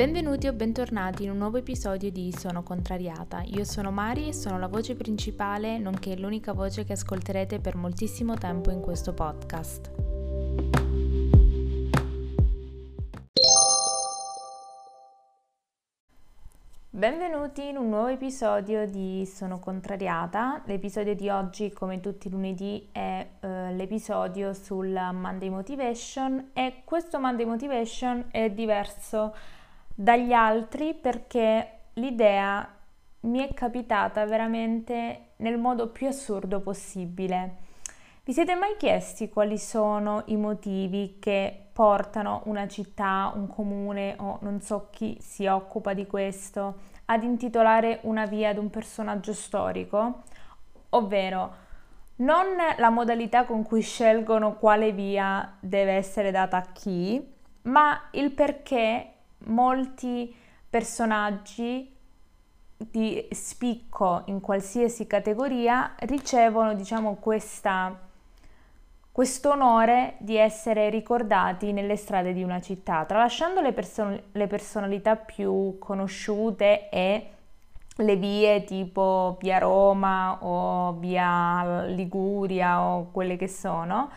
Benvenuti o bentornati in un nuovo episodio di Sono Contrariata. Io sono Mari e sono la voce principale, nonché l'unica voce che ascolterete per moltissimo tempo in questo podcast. Benvenuti in un nuovo episodio di Sono Contrariata. L'episodio di oggi, come tutti i lunedì, è uh, l'episodio sul Monday Motivation e questo Monday Motivation è diverso dagli altri perché l'idea mi è capitata veramente nel modo più assurdo possibile. Vi siete mai chiesti quali sono i motivi che portano una città, un comune o non so chi si occupa di questo ad intitolare una via ad un personaggio storico? Ovvero, non la modalità con cui scelgono quale via deve essere data a chi, ma il perché molti personaggi di spicco in qualsiasi categoria ricevono, diciamo, questa questo onore di essere ricordati nelle strade di una città, tralasciando le, person- le personalità più conosciute e le vie tipo via Roma o via Liguria o quelle che sono,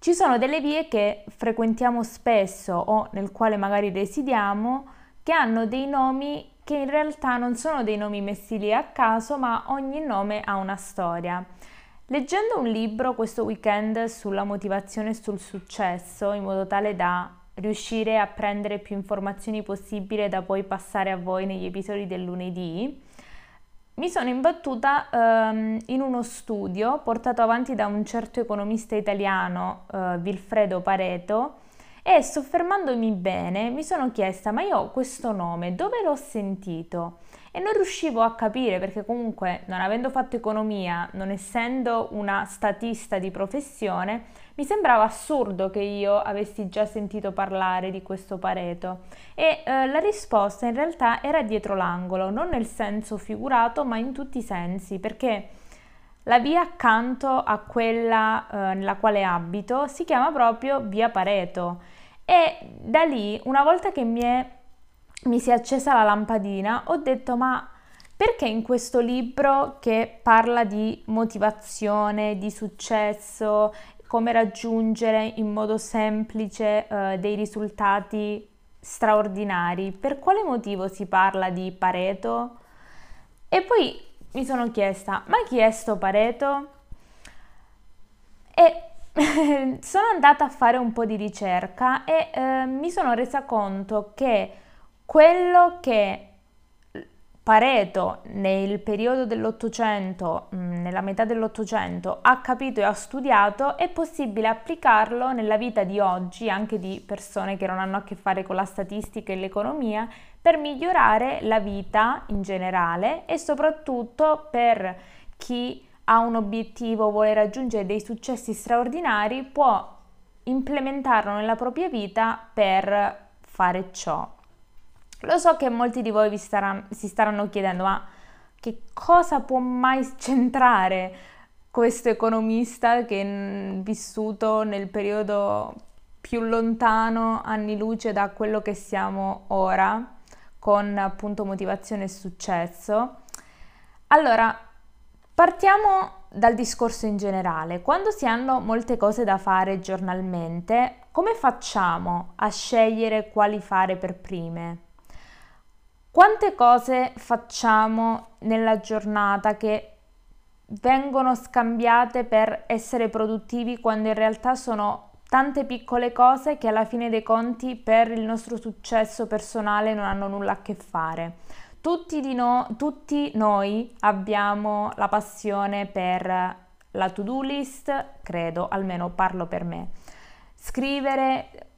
ci sono delle vie che frequentiamo spesso o nel quale magari residiamo che hanno dei nomi che in realtà non sono dei nomi messi lì a caso, ma ogni nome ha una storia. Leggendo un libro questo weekend sulla motivazione e sul successo, in modo tale da riuscire a prendere più informazioni possibile da poi passare a voi negli episodi del lunedì, mi sono imbattuta um, in uno studio portato avanti da un certo economista italiano, uh, Vilfredo Pareto, e soffermandomi bene mi sono chiesta, ma io questo nome dove l'ho sentito? E non riuscivo a capire perché comunque non avendo fatto economia, non essendo una statista di professione, mi sembrava assurdo che io avessi già sentito parlare di questo Pareto e eh, la risposta in realtà era dietro l'angolo, non nel senso figurato ma in tutti i sensi, perché la via accanto a quella eh, nella quale abito si chiama proprio via Pareto e da lì, una volta che mi, è, mi si è accesa la lampadina, ho detto ma perché in questo libro che parla di motivazione, di successo come raggiungere in modo semplice eh, dei risultati straordinari. Per quale motivo si parla di Pareto? E poi mi sono chiesta, ma chi è sto Pareto? E sono andata a fare un po' di ricerca e eh, mi sono resa conto che quello che Pareto nel periodo dell'Ottocento, mm, nella metà dell'Ottocento, ha capito e ha studiato, è possibile applicarlo nella vita di oggi, anche di persone che non hanno a che fare con la statistica e l'economia, per migliorare la vita in generale e soprattutto per chi ha un obiettivo, vuole raggiungere dei successi straordinari, può implementarlo nella propria vita per fare ciò. Lo so che molti di voi staranno, si staranno chiedendo, ma che cosa può mai centrare questo economista che è vissuto nel periodo più lontano, anni luce da quello che siamo ora, con appunto motivazione e successo? Allora, partiamo dal discorso in generale. Quando si hanno molte cose da fare giornalmente, come facciamo a scegliere quali fare per prime? Quante cose facciamo nella giornata che vengono scambiate per essere produttivi quando in realtà sono tante piccole cose che alla fine dei conti per il nostro successo personale non hanno nulla a che fare. Tutti, no, tutti noi abbiamo la passione per la to-do list, credo, almeno parlo per me. Scrivere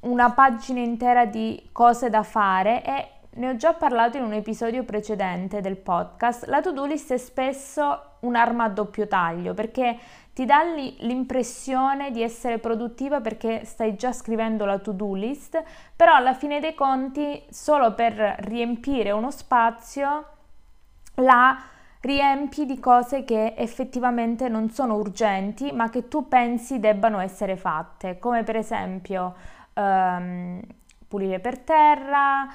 una pagina intera di cose da fare e ne ho già parlato in un episodio precedente del podcast, la to-do list è spesso un'arma a doppio taglio perché ti dà l'impressione di essere produttiva perché stai già scrivendo la to-do list, però alla fine dei conti solo per riempire uno spazio la riempi di cose che effettivamente non sono urgenti ma che tu pensi debbano essere fatte, come per esempio um, pulire per terra,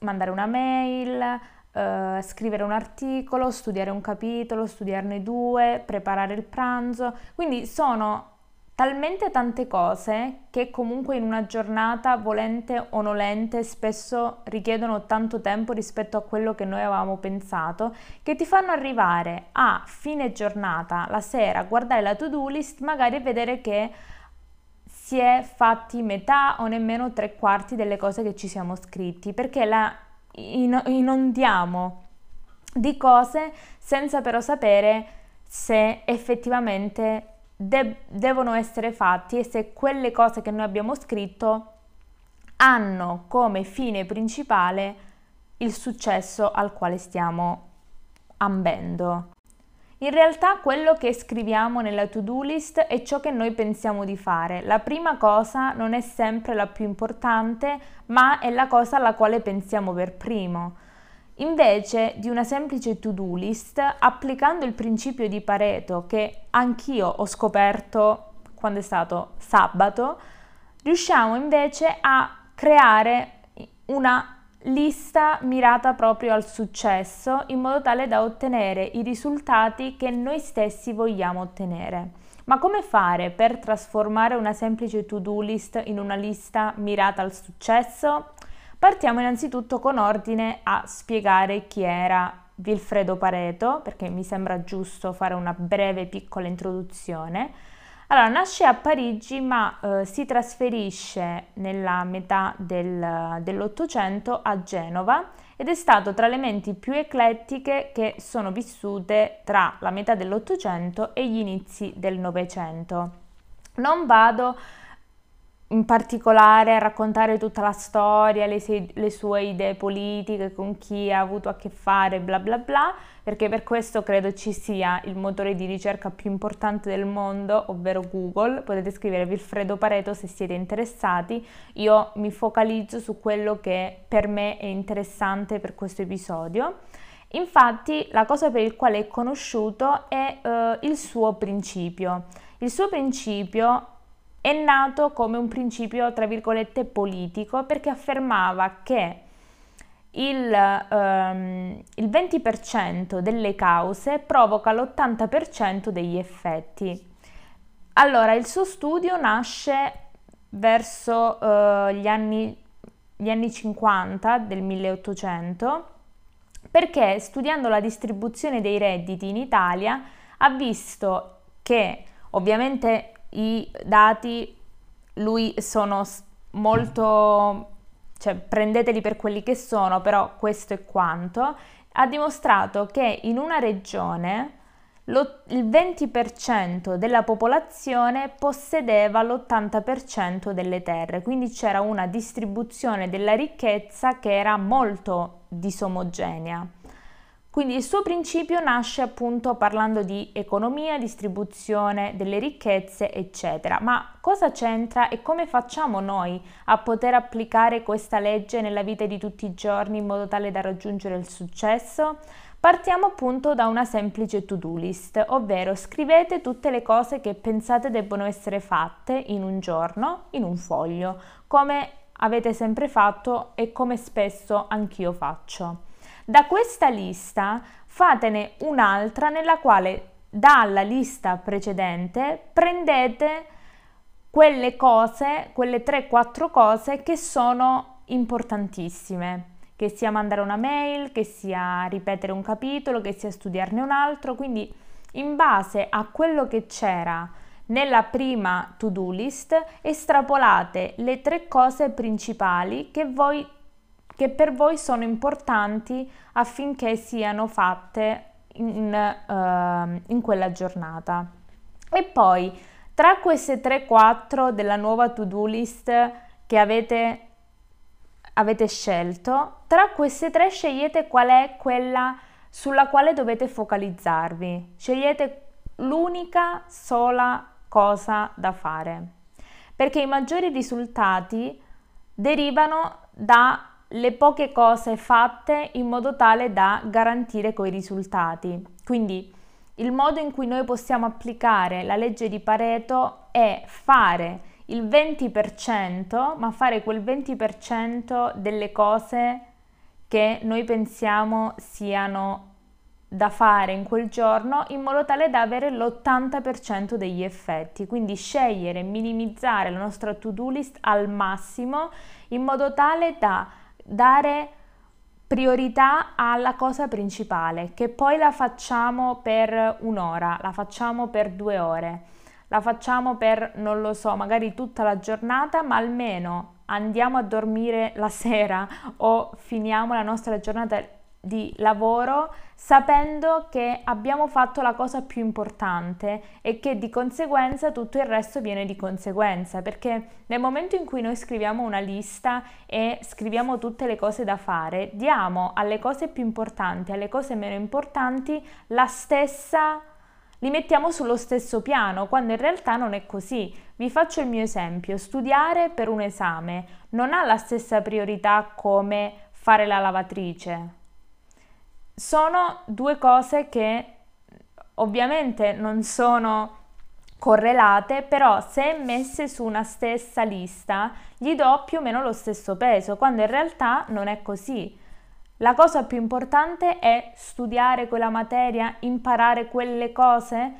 mandare una mail, Uh, scrivere un articolo, studiare un capitolo, studiarne due, preparare il pranzo. Quindi sono talmente tante cose che comunque in una giornata, volente o nolente, spesso richiedono tanto tempo rispetto a quello che noi avevamo pensato, che ti fanno arrivare a fine giornata, la sera, guardare la to-do list, magari vedere che si è fatti metà o nemmeno tre quarti delle cose che ci siamo scritti, perché la inondiamo di cose senza però sapere se effettivamente de- devono essere fatti e se quelle cose che noi abbiamo scritto hanno come fine principale il successo al quale stiamo ambendo. In realtà quello che scriviamo nella to-do list è ciò che noi pensiamo di fare. La prima cosa non è sempre la più importante, ma è la cosa alla quale pensiamo per primo. Invece di una semplice to-do list, applicando il principio di Pareto che anch'io ho scoperto quando è stato sabato, riusciamo invece a creare una lista mirata proprio al successo in modo tale da ottenere i risultati che noi stessi vogliamo ottenere. Ma come fare per trasformare una semplice to-do list in una lista mirata al successo? Partiamo innanzitutto con ordine a spiegare chi era Vilfredo Pareto, perché mi sembra giusto fare una breve piccola introduzione. Allora, nasce a Parigi ma eh, si trasferisce nella metà del, dell'Ottocento a Genova ed è stato tra le menti più eclettiche che sono vissute tra la metà dell'Ottocento e gli inizi del Novecento. Non vado in particolare a raccontare tutta la storia, le, se- le, sue idee politiche, con chi ha avuto a che fare, bla bla bla, perché per questo credo ci sia il motore di ricerca più importante del mondo, ovvero Google. Potete scrivere Vilfredo Pareto se siete interessati. Io mi focalizzo su quello che per me è interessante per questo episodio. Infatti, la cosa per il quale è conosciuto è uh, il suo principio. Il suo principio è nato come un principio, tra virgolette, politico perché affermava che il, um, il 20% delle cause provoca l'80% degli effetti. Allora, il suo studio nasce verso uh, gli, anni, gli anni 50 del 1800 perché studiando la distribuzione dei redditi in Italia ha visto che ovviamente i dati lui sono molto cioè prendeteli per quelli che sono, però questo è quanto, ha dimostrato che in una regione lo, il 20% della popolazione possedeva l'80% delle terre, quindi c'era una distribuzione della ricchezza che era molto disomogenea. Quindi il suo principio nasce appunto parlando di economia, distribuzione delle ricchezze, eccetera. Ma cosa c'entra e come facciamo noi a poter applicare questa legge nella vita di tutti i giorni in modo tale da raggiungere il successo? Partiamo appunto da una semplice to-do list, ovvero scrivete tutte le cose che pensate debbono essere fatte in un giorno in un foglio, come avete sempre fatto e come spesso anch'io faccio. Da questa lista fatene un'altra nella quale dalla lista precedente prendete quelle cose, quelle 3-4 cose che sono importantissime, che sia mandare una mail, che sia ripetere un capitolo, che sia studiarne un altro, quindi in base a quello che c'era nella prima to-do list estrapolate le tre cose principali che voi che per voi sono importanti affinché siano fatte in, uh, in quella giornata. E poi tra queste 3-4 della nuova to-do list che avete, avete scelto, tra queste tre scegliete qual è quella sulla quale dovete focalizzarvi. Scegliete l'unica sola cosa da fare, perché i maggiori risultati derivano da le poche cose fatte in modo tale da garantire quei risultati. Quindi il modo in cui noi possiamo applicare la legge di Pareto è fare il 20%, ma fare quel 20% delle cose che noi pensiamo siano da fare in quel giorno in modo tale da avere l'80% degli effetti. Quindi scegliere, minimizzare la nostra to-do list al massimo in modo tale da dare priorità alla cosa principale, che poi la facciamo per un'ora, la facciamo per due ore, la facciamo per, non lo so, magari tutta la giornata, ma almeno andiamo a dormire la sera o finiamo la nostra giornata di lavoro sapendo che abbiamo fatto la cosa più importante e che di conseguenza tutto il resto viene di conseguenza perché nel momento in cui noi scriviamo una lista e scriviamo tutte le cose da fare diamo alle cose più importanti alle cose meno importanti la stessa li mettiamo sullo stesso piano, quando in realtà non è così. Vi faccio il mio esempio, studiare per un esame non ha la stessa priorità come fare la lavatrice. Sono due cose che ovviamente non sono correlate, però se messe su una stessa lista gli do più o meno lo stesso peso, quando in realtà non è così. La cosa più importante è studiare quella materia, imparare quelle cose.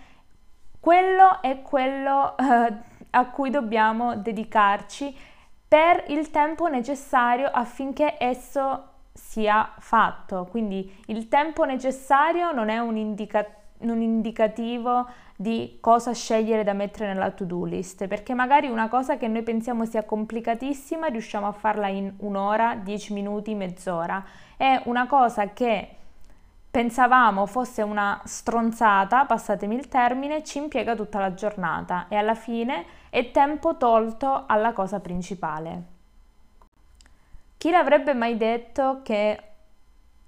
Quello è quello eh, a cui dobbiamo dedicarci per il tempo necessario affinché esso sia fatto. Quindi il tempo necessario non è un, indica- un indicativo di cosa scegliere da mettere nella to-do list, perché magari una cosa che noi pensiamo sia complicatissima riusciamo a farla in un'ora, dieci minuti, mezz'ora è una cosa che pensavamo fosse una stronzata, passatemi il termine, ci impiega tutta la giornata e alla fine è tempo tolto alla cosa principale. Chi l'avrebbe mai detto che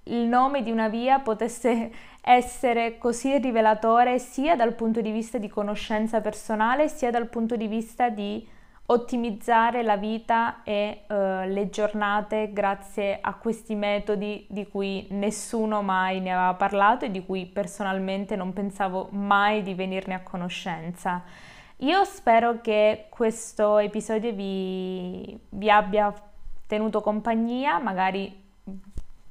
il nome di una via potesse essere così rivelatore sia dal punto di vista di conoscenza personale sia dal punto di vista di ottimizzare la vita e uh, le giornate grazie a questi metodi di cui nessuno mai ne aveva parlato e di cui personalmente non pensavo mai di venirne a conoscenza. Io spero che questo episodio vi, vi abbia tenuto compagnia, magari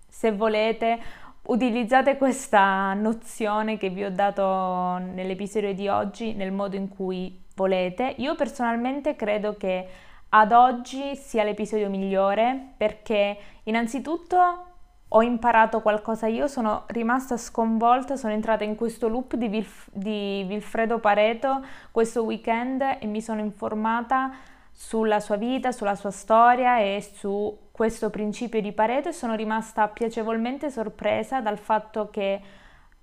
se volete utilizzate questa nozione che vi ho dato nell'episodio di oggi nel modo in cui volete. Io personalmente credo che ad oggi sia l'episodio migliore perché innanzitutto ho imparato qualcosa io, sono rimasta sconvolta, sono entrata in questo loop di, Vilf- di Vilfredo Pareto questo weekend e mi sono informata sulla sua vita, sulla sua storia e su questo principio di Pareto e sono rimasta piacevolmente sorpresa dal fatto che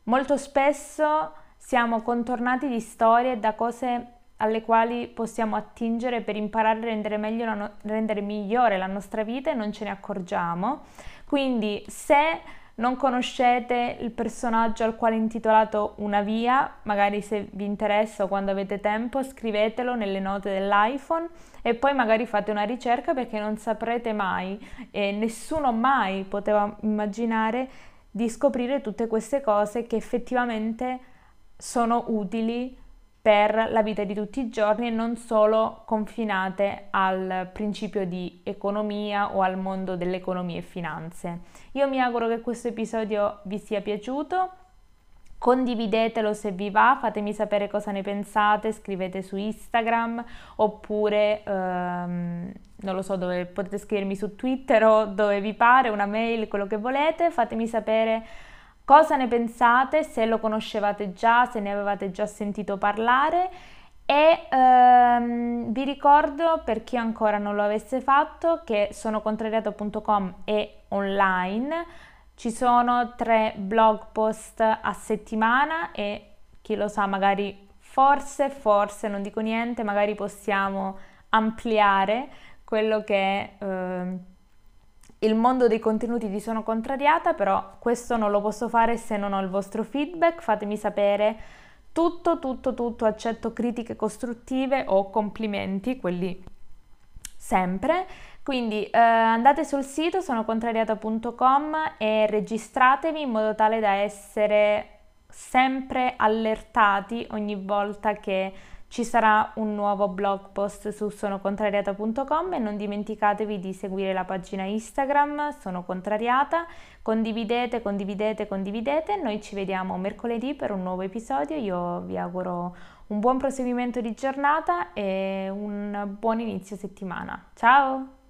molto spesso siamo contornati di storie da cose alle quali possiamo attingere per imparare a rendere, meglio rendere migliore la nostra vita e non ce ne accorgiamo. Quindi se non conoscete il personaggio al quale è intitolato Una via, magari se vi interessa o quando avete tempo scrivetelo nelle note dell'iPhone e poi magari fate una ricerca perché non saprete mai e nessuno mai poteva immaginare di scoprire tutte queste cose che effettivamente sono utili per la vita di tutti i giorni e non solo confinate al principio di economia o al mondo dell'economia e finanze. Io mi auguro che questo episodio vi sia piaciuto. Condividetelo se vi va, fatemi sapere cosa ne pensate, scrivete su Instagram oppure ehm, non lo so dove potete scrivermi su Twitter o dove vi pare, una mail, quello che volete, fatemi sapere Cosa ne pensate? Se lo conoscevate già, se ne avevate già sentito parlare e ehm, vi ricordo per chi ancora non lo avesse fatto che sonocontrariato.com è online, ci sono tre blog post a settimana e chi lo sa magari forse, forse non dico niente, magari possiamo ampliare quello che è... Il mondo dei contenuti di Sono Contrariata, però questo non lo posso fare se non ho il vostro feedback, fatemi sapere tutto, tutto, tutto, accetto critiche costruttive o complimenti, quelli sempre. Quindi eh, andate sul sito sonocontrariata.com e registratevi in modo tale da essere sempre allertati ogni volta che ci sarà un nuovo blog post su sonocontrariata.com e non dimenticatevi di seguire la pagina Instagram Sono Contrariata, condividete, condividete, condividete, noi ci vediamo mercoledì per un nuovo episodio, io vi auguro un buon proseguimento di giornata e un buon inizio settimana. Ciao!